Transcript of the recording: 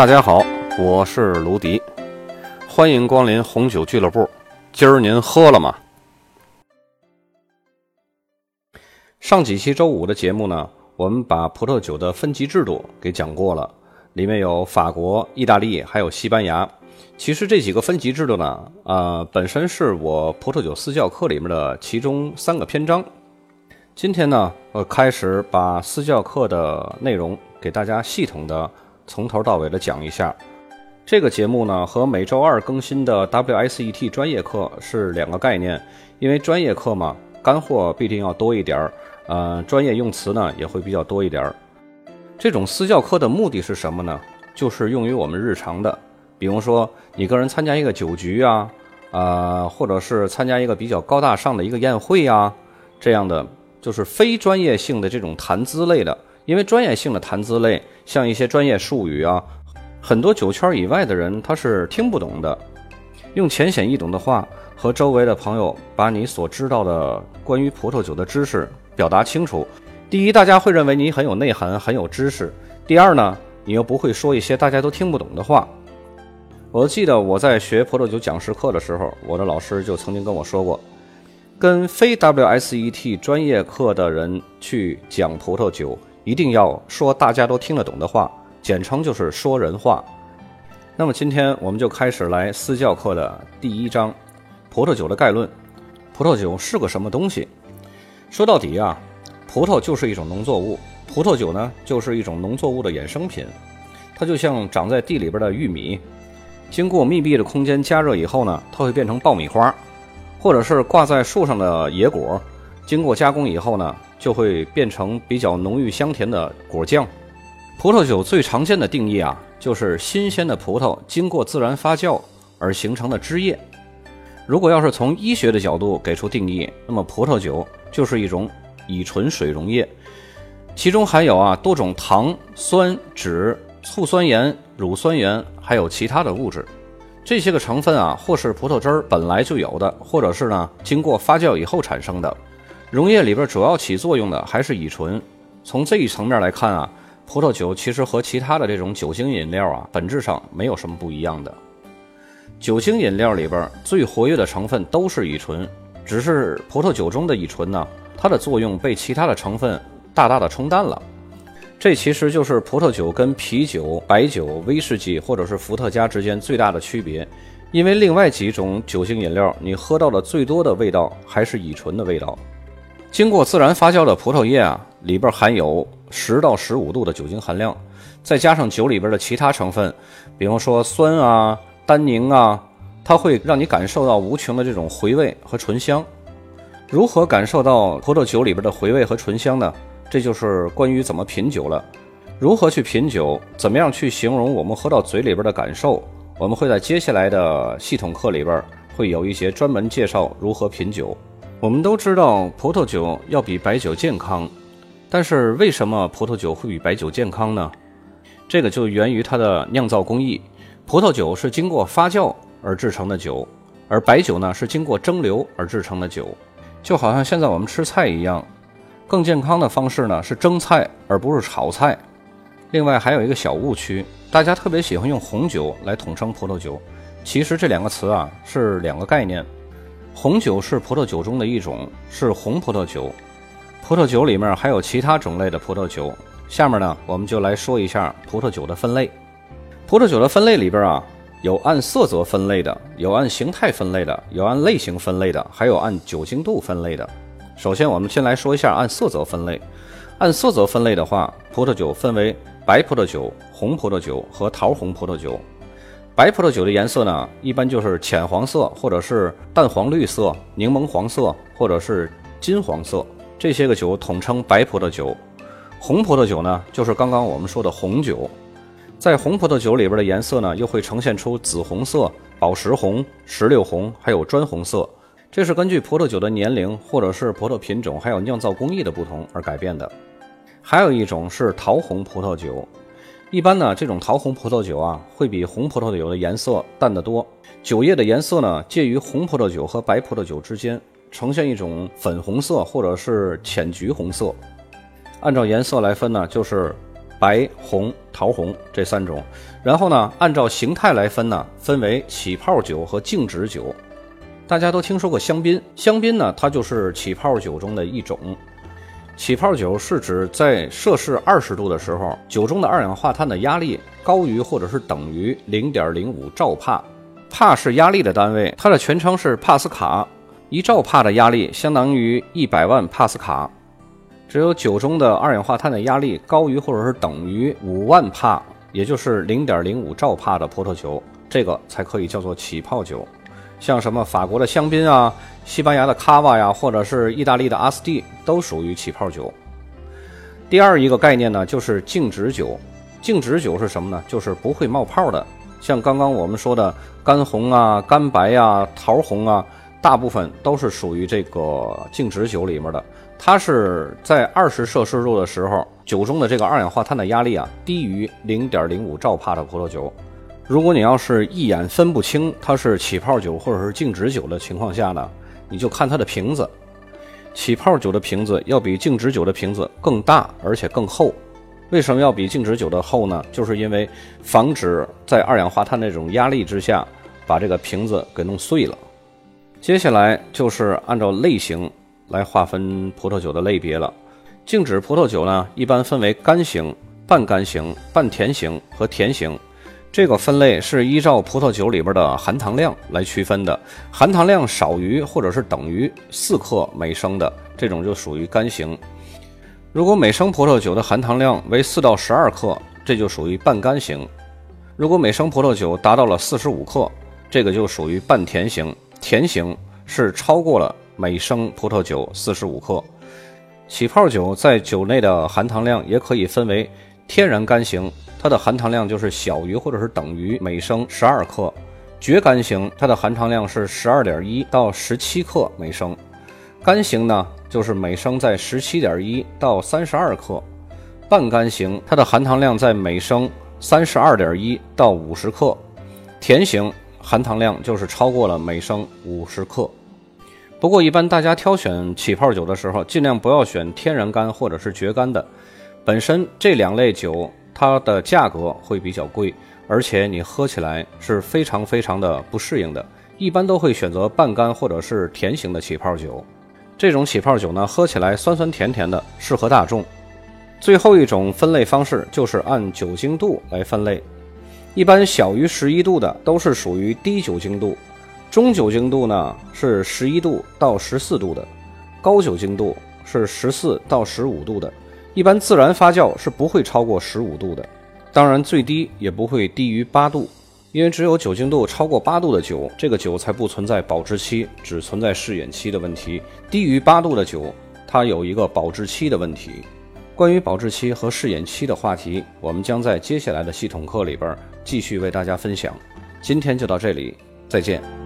大家好，我是卢迪，欢迎光临红酒俱乐部。今儿您喝了吗？上几期周五的节目呢，我们把葡萄酒的分级制度给讲过了，里面有法国、意大利还有西班牙。其实这几个分级制度呢，呃，本身是我葡萄酒私教课里面的其中三个篇章。今天呢，我开始把私教课的内容给大家系统的从头到尾的讲一下。这个节目呢，和每周二更新的 WSET 专业课是两个概念，因为专业课嘛，干货必定要多一点儿，呃，专业用词呢也会比较多一点儿。这种私教课的目的是什么呢？就是用于我们日常的。比如说，你个人参加一个酒局啊，呃，或者是参加一个比较高大上的一个宴会呀，这样的就是非专业性的这种谈资类的。因为专业性的谈资类，像一些专业术语啊，很多酒圈以外的人他是听不懂的。用浅显易懂的话和周围的朋友把你所知道的关于葡萄酒的知识表达清楚。第一，大家会认为你很有内涵、很有知识；第二呢，你又不会说一些大家都听不懂的话。我记得我在学葡萄酒讲师课的时候，我的老师就曾经跟我说过，跟非 WSET 专业课的人去讲葡萄酒，一定要说大家都听得懂的话，简称就是说人话。那么今天我们就开始来私教课的第一章，葡萄酒的概论。葡萄酒是个什么东西？说到底啊，葡萄就是一种农作物，葡萄酒呢就是一种农作物的衍生品，它就像长在地里边的玉米。经过密闭的空间加热以后呢，它会变成爆米花，或者是挂在树上的野果，经过加工以后呢，就会变成比较浓郁香甜的果酱。葡萄酒最常见的定义啊，就是新鲜的葡萄经过自然发酵而形成的汁液。如果要是从医学的角度给出定义，那么葡萄酒就是一种乙醇水溶液，其中含有啊多种糖、酸、酯、醋酸盐。乳酸盐还有其他的物质，这些个成分啊，或是葡萄汁儿本来就有的，或者是呢经过发酵以后产生的。溶液里边主要起作用的还是乙醇。从这一层面来看啊，葡萄酒其实和其他的这种酒精饮料啊，本质上没有什么不一样的。酒精饮料里边最活跃的成分都是乙醇，只是葡萄酒中的乙醇呢，它的作用被其他的成分大大的冲淡了。这其实就是葡萄酒跟啤酒、白酒、威士忌或者是伏特加之间最大的区别，因为另外几种酒精饮料，你喝到的最多的味道还是乙醇的味道。经过自然发酵的葡萄液啊，里边含有十到十五度的酒精含量，再加上酒里边的其他成分，比方说酸啊、单宁啊，它会让你感受到无穷的这种回味和醇香。如何感受到葡萄酒里边的回味和醇香呢？这就是关于怎么品酒了，如何去品酒，怎么样去形容我们喝到嘴里边的感受，我们会在接下来的系统课里边会有一些专门介绍如何品酒。我们都知道葡萄酒要比白酒健康，但是为什么葡萄酒会比白酒健康呢？这个就源于它的酿造工艺。葡萄酒是经过发酵而制成的酒，而白酒呢是经过蒸馏而制成的酒，就好像现在我们吃菜一样。更健康的方式呢是蒸菜，而不是炒菜。另外还有一个小误区，大家特别喜欢用红酒来统称葡萄酒，其实这两个词啊是两个概念。红酒是葡萄酒中的一种，是红葡萄酒。葡萄酒里面还有其他种类的葡萄酒。下面呢，我们就来说一下葡萄酒的分类。葡萄酒的分类里边啊，有按色泽分类的，有按形态分类的，有按类型分类的，还有按酒精度分类的。首先，我们先来说一下按色泽分类。按色泽分类的话，葡萄酒分为白葡萄酒、红葡萄酒和桃红葡萄酒。白葡萄酒的颜色呢，一般就是浅黄色，或者是淡黄绿色、柠檬黄色，或者是金黄色。这些个酒统称白葡萄酒。红葡萄酒呢，就是刚刚我们说的红酒。在红葡萄酒里边的颜色呢，又会呈现出紫红色、宝石红、石榴红，还有砖红色。这是根据葡萄酒的年龄，或者是葡萄品种，还有酿造工艺的不同而改变的。还有一种是桃红葡萄酒，一般呢，这种桃红葡萄酒啊，会比红葡萄酒的颜色淡得多。酒液的颜色呢，介于红葡萄酒和白葡萄酒之间，呈现一种粉红色或者是浅橘红色。按照颜色来分呢，就是白、红、桃红这三种。然后呢，按照形态来分呢，分为起泡酒和静止酒。大家都听说过香槟，香槟呢，它就是起泡酒中的一种。起泡酒是指在摄氏二十度的时候，酒中的二氧化碳的压力高于或者是等于零点零五兆帕。帕是压力的单位，它的全称是帕斯卡。一兆帕的压力相当于一百万帕斯卡。只有酒中的二氧化碳的压力高于或者是等于五万帕，也就是零点零五兆帕的葡萄酒，这个才可以叫做起泡酒。像什么法国的香槟啊、西班牙的卡瓦呀，或者是意大利的阿斯蒂，都属于起泡酒。第二一个概念呢，就是静止酒。静止酒是什么呢？就是不会冒泡的。像刚刚我们说的干红啊、干白呀、桃红啊，大部分都是属于这个静止酒里面的。它是在二十摄氏度的时候，酒中的这个二氧化碳的压力啊，低于零点零五兆帕的葡萄酒。如果你要是一眼分不清它是起泡酒或者是静止酒的情况下呢，你就看它的瓶子。起泡酒的瓶子要比静止酒的瓶子更大，而且更厚。为什么要比静止酒的厚呢？就是因为防止在二氧化碳那种压力之下把这个瓶子给弄碎了。接下来就是按照类型来划分葡萄酒的类别了。静止葡萄酒呢，一般分为干型、半干型、半甜型和甜型。这个分类是依照葡萄酒里边的含糖量来区分的，含糖量少于或者是等于四克每升的这种就属于干型。如果每升葡萄酒的含糖量为四到十二克，这就属于半干型。如果每升葡萄酒达到了四十五克，这个就属于半甜型。甜型是超过了每升葡萄酒四十五克。起泡酒在酒内的含糖量也可以分为天然干型。它的含糖量就是小于或者是等于每升十二克，绝干型它的含糖量是十二点一到十七克每升，干型呢就是每升在十七点一到三十二克，半干型它的含糖量在每升三十二点一到五十克，甜型含糖量就是超过了每升五十克。不过一般大家挑选起泡酒的时候，尽量不要选天然干或者是绝干的，本身这两类酒。它的价格会比较贵，而且你喝起来是非常非常的不适应的。一般都会选择半干或者是甜型的起泡酒。这种起泡酒呢，喝起来酸酸甜甜的，适合大众。最后一种分类方式就是按酒精度来分类，一般小于十一度的都是属于低酒精度，中酒精度呢是十一度到十四度的，高酒精度是十四到十五度的。一般自然发酵是不会超过十五度的，当然最低也不会低于八度，因为只有酒精度超过八度的酒，这个酒才不存在保质期，只存在试饮期的问题。低于八度的酒，它有一个保质期的问题。关于保质期和试饮期的话题，我们将在接下来的系统课里边继续为大家分享。今天就到这里，再见。